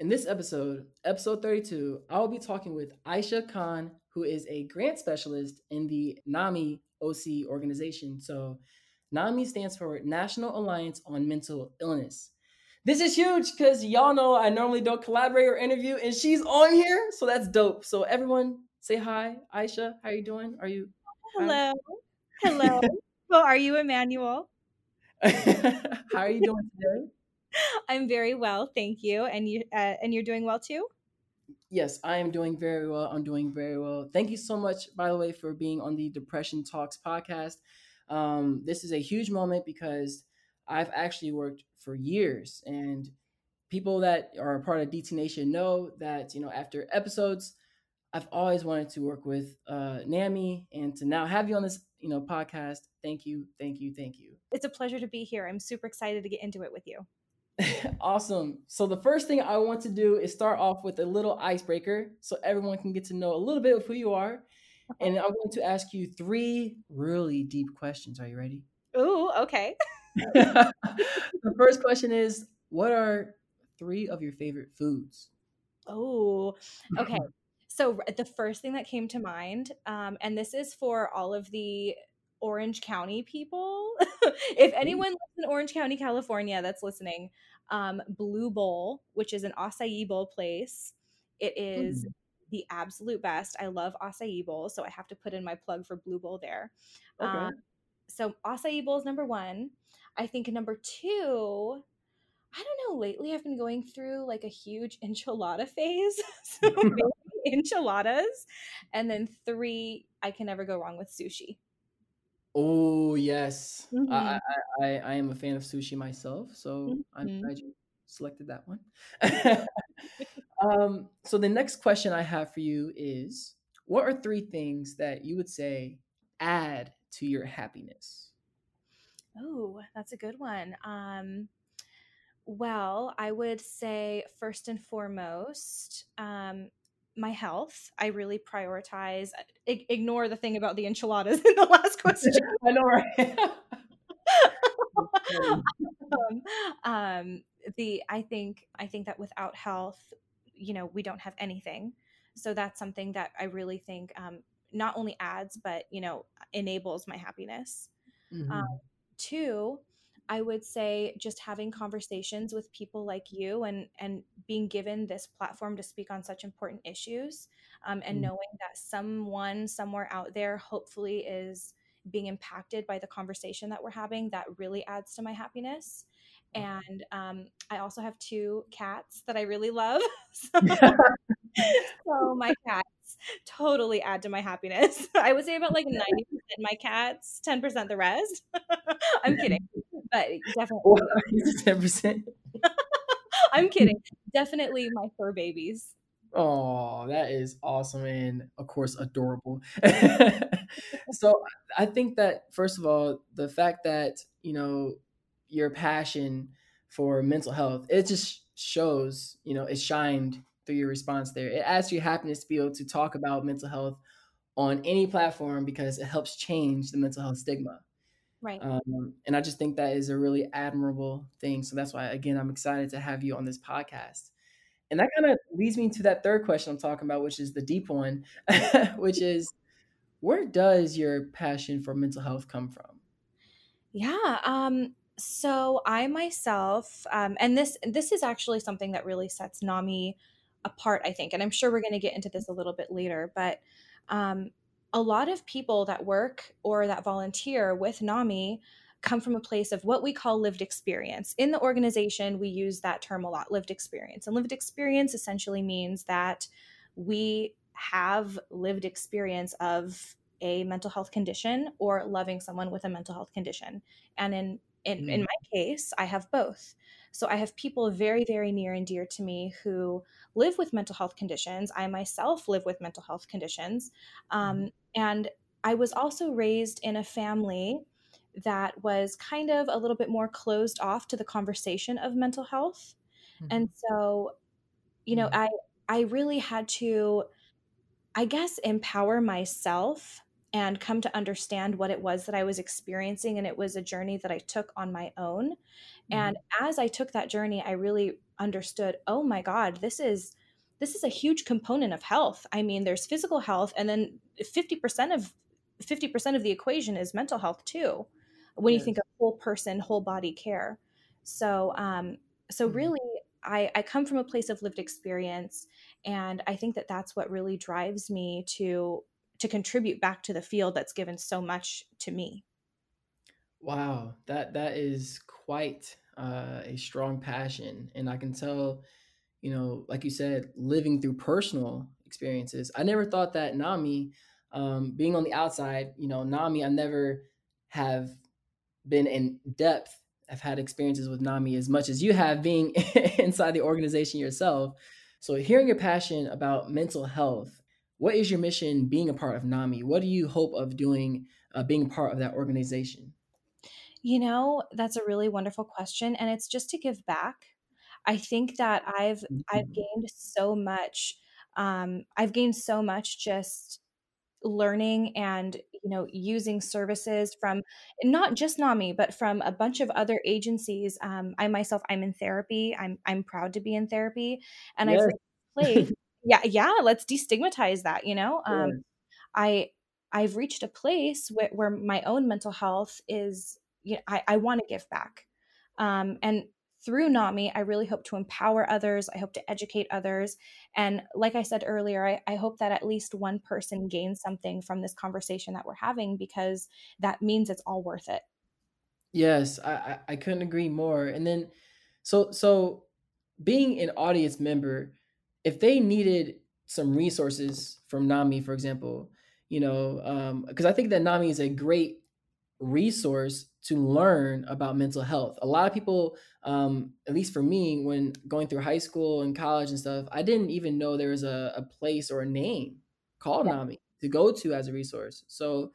In this episode, episode 32, I will be talking with Aisha Khan, who is a grant specialist in the NAMI OC organization. So, NAMI stands for National Alliance on Mental Illness. This is huge because y'all know I normally don't collaborate or interview, and she's on here, so that's dope. So, everyone, say hi, Aisha. How are you doing? Are you? Hello, hello. Are you, Emmanuel? How are you doing today? I'm very well, thank you. And you uh, and you're doing well too? Yes, I am doing very well. I'm doing very well. Thank you so much, by the way, for being on the Depression Talks podcast. Um, this is a huge moment because I've actually worked for years, and people that are a part of DT Nation know that you know after episodes, I've always wanted to work with uh, NAMI, and to now have you on this you know podcast. Thank you, thank you, thank you. It's a pleasure to be here. I'm super excited to get into it with you. awesome. So the first thing I want to do is start off with a little icebreaker so everyone can get to know a little bit of who you are. And I'm going to ask you three really deep questions. Are you ready? Ooh, okay. the first question is what are three of your favorite foods? Oh, okay. So the first thing that came to mind, um, and this is for all of the Orange County people. if anyone lives in Orange County, California, that's listening, um, Blue Bowl, which is an acai bowl place, it is mm. the absolute best. I love acai bowl, so I have to put in my plug for Blue Bowl there. Okay. Um, so acai bowl is number one. I think number two. I don't know. Lately, I've been going through like a huge enchilada phase. so enchiladas, and then three. I can never go wrong with sushi. Oh yes, mm-hmm. I, I, I I am a fan of sushi myself, so mm-hmm. I'm glad you selected that one. um, so the next question I have for you is: What are three things that you would say add to your happiness? Oh, that's a good one. Um, well, I would say first and foremost, um, my health. I really prioritize. Uh, I- ignore the thing about the enchiladas in the last question. I know, right? um, um, the I think I think that without health, you know, we don't have anything. So that's something that I really think um, not only adds, but you know, enables my happiness. Mm-hmm. Um, two, I would say just having conversations with people like you and and being given this platform to speak on such important issues um, and mm. knowing that someone somewhere out there hopefully is being impacted by the conversation that we're having that really adds to my happiness. And um, i also have two cats that i really love. So, so my cats totally add to my happiness i would say about like 90% my cats 10% the rest i'm kidding but definitely ten percent. I'm kidding. Definitely my fur babies. Oh, that is awesome and of course adorable. so I think that first of all, the fact that, you know, your passion for mental health, it just shows, you know, it shined through your response there. It asks you your happiness to be able to talk about mental health on any platform because it helps change the mental health stigma. Right. Um, and I just think that is a really admirable thing. So that's why, again, I'm excited to have you on this podcast. And that kind of leads me to that third question I'm talking about, which is the deep one, which is where does your passion for mental health come from? Yeah. Um, so I myself, um, and this this is actually something that really sets NAMI apart, I think, and I'm sure we're going to get into this a little bit later, but um, a lot of people that work or that volunteer with NAMI come from a place of what we call lived experience. In the organization, we use that term a lot lived experience. And lived experience essentially means that we have lived experience of a mental health condition or loving someone with a mental health condition. And in in, mm. in my case, I have both. So I have people very, very near and dear to me who live with mental health conditions. I myself live with mental health conditions. Um, mm-hmm. and I was also raised in a family that was kind of a little bit more closed off to the conversation of mental health. Mm-hmm. And so, you know, mm-hmm. I I really had to I guess empower myself and come to understand what it was that I was experiencing and it was a journey that I took on my own. Mm-hmm. And as I took that journey, I really understood, oh my God, this is this is a huge component of health. I mean, there's physical health, and then 50% of 50% of the equation is mental health too. When yes. you think of whole person, whole body care. So, um, so mm-hmm. really, I, I come from a place of lived experience, and I think that that's what really drives me to to contribute back to the field that's given so much to me. Wow, that that is quite uh, a strong passion, and I can tell, you know, like you said, living through personal experiences. I never thought that Nami, um, being on the outside, you know, Nami, I never have been in depth. I've had experiences with Nami as much as you have being inside the organization yourself. So, hearing your passion about mental health, what is your mission being a part of NAMI? What do you hope of doing, uh, being part of that organization? You know, that's a really wonderful question and it's just to give back. I think that I've mm-hmm. I've gained so much um I've gained so much just learning and you know using services from not just NAMI but from a bunch of other agencies. Um, I myself I'm in therapy. I'm I'm proud to be in therapy, and yes. I've played. Yeah, yeah. Let's destigmatize that. You know, um. I I've reached a place where, where my own mental health is you know, I, I want to give back. Um, and through NAMI, I really hope to empower others. I hope to educate others. And like I said earlier, I, I, hope that at least one person gains something from this conversation that we're having because that means it's all worth it. Yes, I, I couldn't agree more. And then, so so being an audience member, if they needed some resources from NAMI, for example, you know, because um, I think that NAMI is a great resource to learn about mental health. A lot of people, um, at least for me, when going through high school and college and stuff, I didn't even know there was a, a place or a name called yeah. NAMI to go to as a resource. So,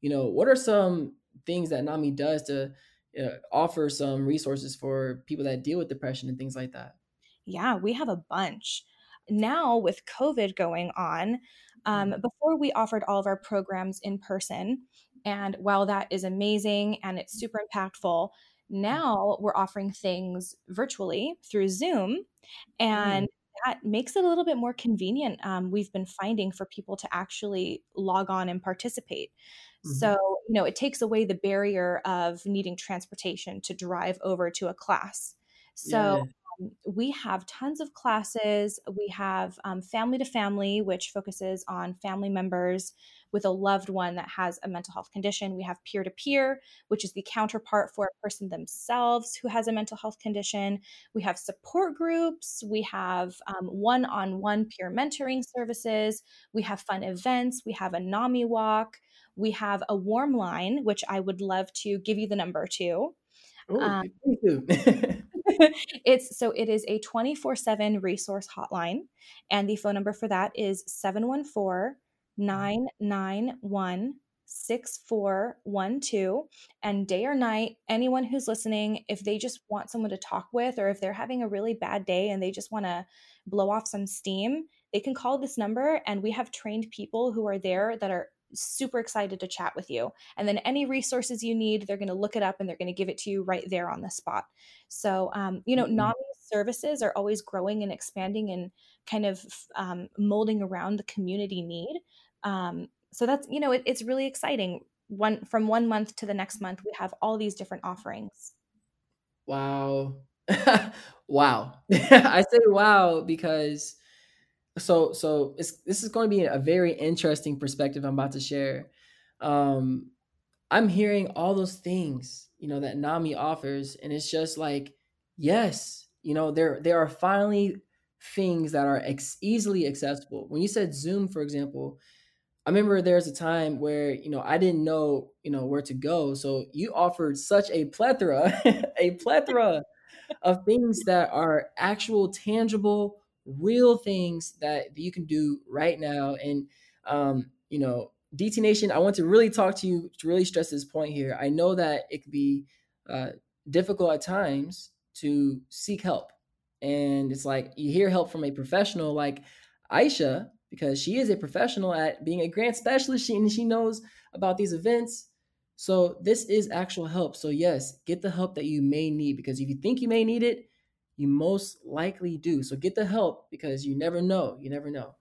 you know, what are some things that NAMI does to uh, offer some resources for people that deal with depression and things like that? Yeah, we have a bunch. Now, with COVID going on, um, mm-hmm. before we offered all of our programs in person, and while that is amazing and it's super impactful, now we're offering things virtually through Zoom. And mm. that makes it a little bit more convenient. Um, we've been finding for people to actually log on and participate. Mm-hmm. So, you know, it takes away the barrier of needing transportation to drive over to a class. So, yeah we have tons of classes. We have um, family to family, which focuses on family members with a loved one that has a mental health condition. We have peer to peer, which is the counterpart for a person themselves who has a mental health condition. We have support groups. We have one on one peer mentoring services. We have fun events. We have a NAMI walk. We have a warm line, which I would love to give you the number to. Ooh, um, it's so it is a 24/7 resource hotline and the phone number for that is 714 991 6412 and day or night anyone who's listening if they just want someone to talk with or if they're having a really bad day and they just want to blow off some steam they can call this number and we have trained people who are there that are super excited to chat with you. And then any resources you need, they're going to look it up and they're going to give it to you right there on the spot. So, um, you know, mm-hmm. NAMI services are always growing and expanding and kind of um, molding around the community need. Um, so that's, you know, it, it's really exciting. One from one month to the next month, we have all these different offerings. Wow. wow. I say wow because so so this is going to be a very interesting perspective I'm about to share. Um, I'm hearing all those things, you know, that Nami offers, and it's just like, yes, you know, there there are finally things that are ex- easily accessible. When you said Zoom, for example, I remember there's a time where you know I didn't know you know where to go, so you offered such a plethora, a plethora of things that are actual, tangible real things that you can do right now. And, um, you know, DT Nation, I want to really talk to you to really stress this point here. I know that it can be uh, difficult at times to seek help. And it's like you hear help from a professional like Aisha, because she is a professional at being a grant specialist and she knows about these events. So this is actual help. So yes, get the help that you may need because if you think you may need it, you most likely do. So get the help because you never know. You never know.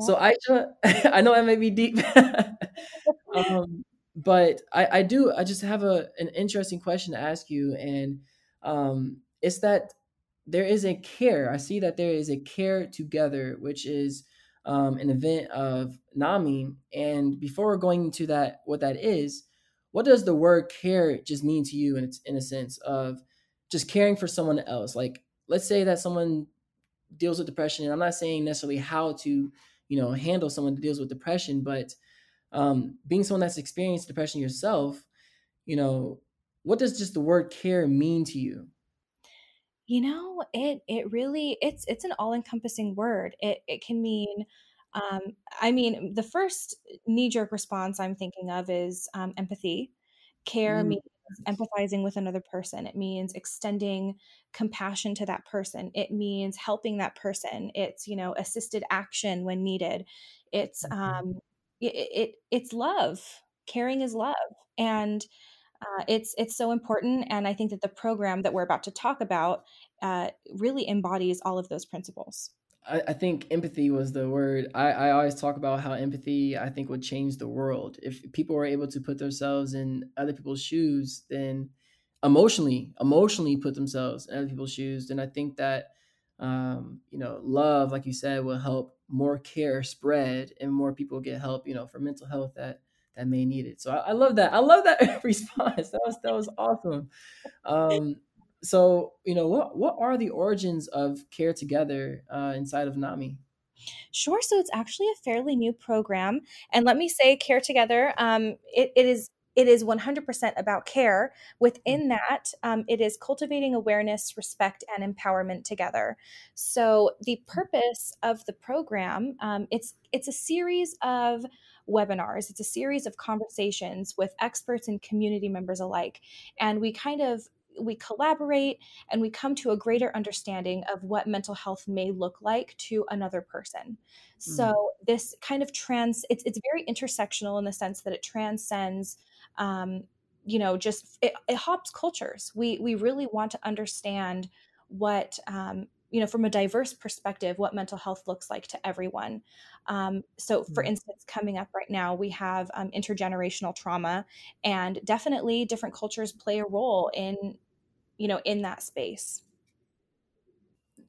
So Aisha, I know that may be deep, um, but I, I do. I just have a an interesting question to ask you, and um, it's that there is a care. I see that there is a care together, which is um, an event of Nami. And before going into that, what that is, what does the word care just mean to you? In in a sense of just caring for someone else. Like, let's say that someone deals with depression, and I'm not saying necessarily how to you know handle someone that deals with depression but um, being someone that's experienced depression yourself you know what does just the word care mean to you? You know it it really it's it's an all-encompassing word. It it can mean um, i mean the first knee-jerk response i'm thinking of is um, empathy. Care mm. means empathizing with another person. It means extending compassion to that person. It means helping that person. It's, you know, assisted action when needed. It's mm-hmm. um it, it it's love. Caring is love. And uh, it's it's so important and i think that the program that we're about to talk about uh, really embodies all of those principles I, I think empathy was the word. I, I always talk about how empathy, I think, would change the world. If people were able to put themselves in other people's shoes, then emotionally, emotionally put themselves in other people's shoes, then I think that, um, you know, love, like you said, will help more care spread and more people get help, you know, for mental health that that may need it. So I, I love that. I love that response. That was that was awesome. Um, so you know what what are the origins of care together uh, inside of nami sure so it's actually a fairly new program and let me say care together um, it, it is it is 100% about care. Within mm. that, um, it is cultivating awareness, respect, and empowerment together. So the mm. purpose of the program, um, it's it's a series of webinars. It's a series of conversations with experts and community members alike, and we kind of we collaborate and we come to a greater understanding of what mental health may look like to another person. Mm-hmm. So this kind of trans it's it's very intersectional in the sense that it transcends um, you know just it, it hops cultures. We we really want to understand what um, you know from a diverse perspective what mental health looks like to everyone um, so for mm-hmm. instance coming up right now we have um, intergenerational trauma and definitely different cultures play a role in you know in that space.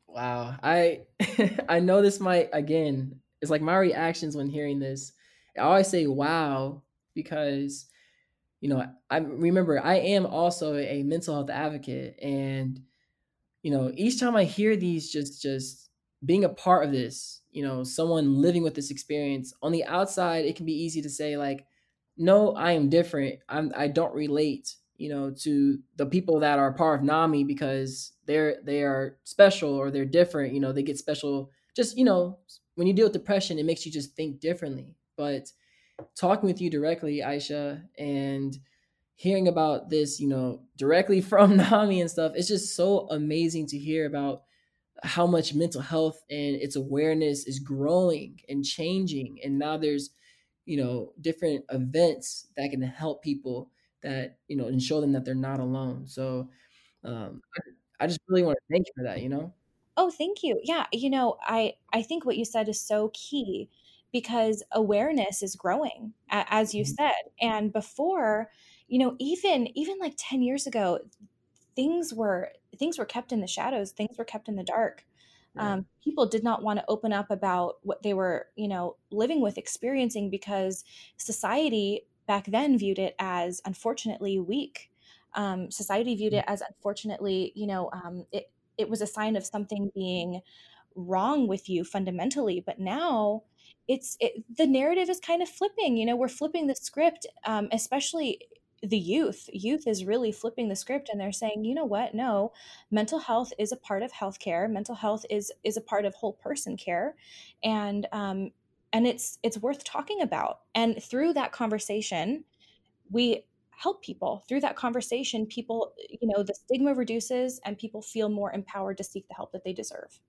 Wow. I i know this might again it's like my reactions when hearing this. I always say wow because you know i remember i am also a mental health advocate and you know each time i hear these just just being a part of this you know someone living with this experience on the outside it can be easy to say like no i am different. I'm i don't relate you know to the people that are part of nami because they're they are special or they're different you know they get special just you know when you deal with depression it makes you just think differently. But talking with you directly aisha and hearing about this you know directly from nami and stuff it's just so amazing to hear about how much mental health and its awareness is growing and changing. And now there's you know different events that can help people that you know and show them that they're not alone so um, I, I just really want to thank you for that you know? Oh thank you. Yeah you know i i think what you said is so key because awareness is growing as you mm-hmm. said and before you know even even like 10 years ago things were things were kept in the shadows things were kept in the dark. Um, people did not want to open up about what they were you know living with experiencing because society back then viewed it as unfortunately weak. Um, society viewed mm. it as unfortunately, you know, um, it it was a sign of something being wrong with you fundamentally. But now, it's it, the narrative is kind of flipping. You know, we're flipping the script, um, especially the youth. Youth is really flipping the script, and they're saying, you know what? No, mental health is a part of healthcare. Mental health is is a part of whole person care, and um, and it's it's worth talking about. And through that conversation we help people. Through that conversation people you know the stigma reduces and people feel more empowered to seek the help that they deserve.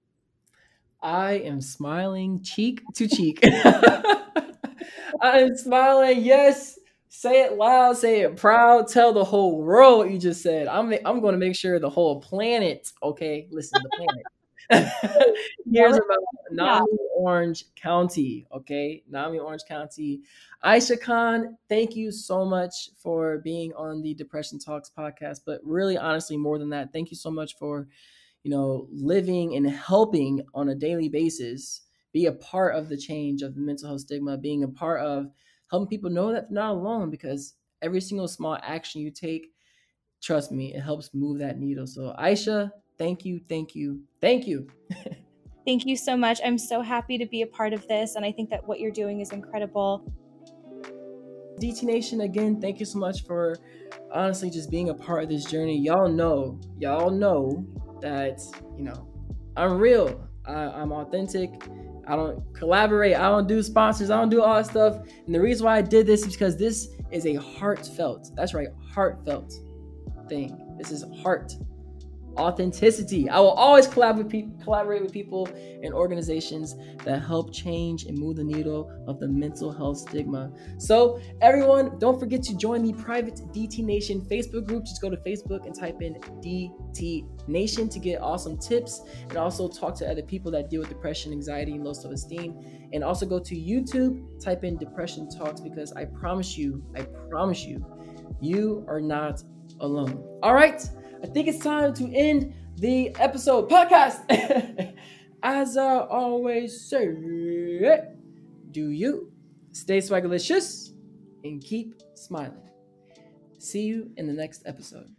I am smiling cheek to cheek. I'm smiling yes. Say it loud, say it proud, tell the whole world what you just said. I'm I'm going to make sure the whole planet, okay, listen to the planet. Here's about Nami Orange County, okay? Nami Orange County. Aisha Khan, thank you so much for being on the Depression Talks podcast. But really, honestly, more than that, thank you so much for, you know, living and helping on a daily basis, be a part of the change of the mental health stigma, being a part of helping people know that they're not alone because every single small action you take, trust me, it helps move that needle. So, Aisha, thank you, thank you, thank you. thank you so much. I'm so happy to be a part of this, and I think that what you're doing is incredible. DT Nation, again, thank you so much for honestly just being a part of this journey. Y'all know, y'all know that, you know, I'm real, I, am authentic. I don't collaborate. I don't do sponsors. I don't do all that stuff. And the reason why I did this is because this is a heartfelt, that's right, heartfelt thing. This is heart authenticity. I will always collaborate with, people, collaborate with people and organizations that help change and move the needle of the mental health stigma. So, everyone, don't forget to join the private DT Nation Facebook group. Just go to Facebook and type in DT Nation to get awesome tips and also talk to other people that deal with depression, anxiety, and low self esteem. And also go to YouTube, type in Depression Talks because I promise you, I promise you, you are not alone. All right. I think it's time to end the episode podcast. As I always say, do you stay swagalicious and keep smiling. See you in the next episode.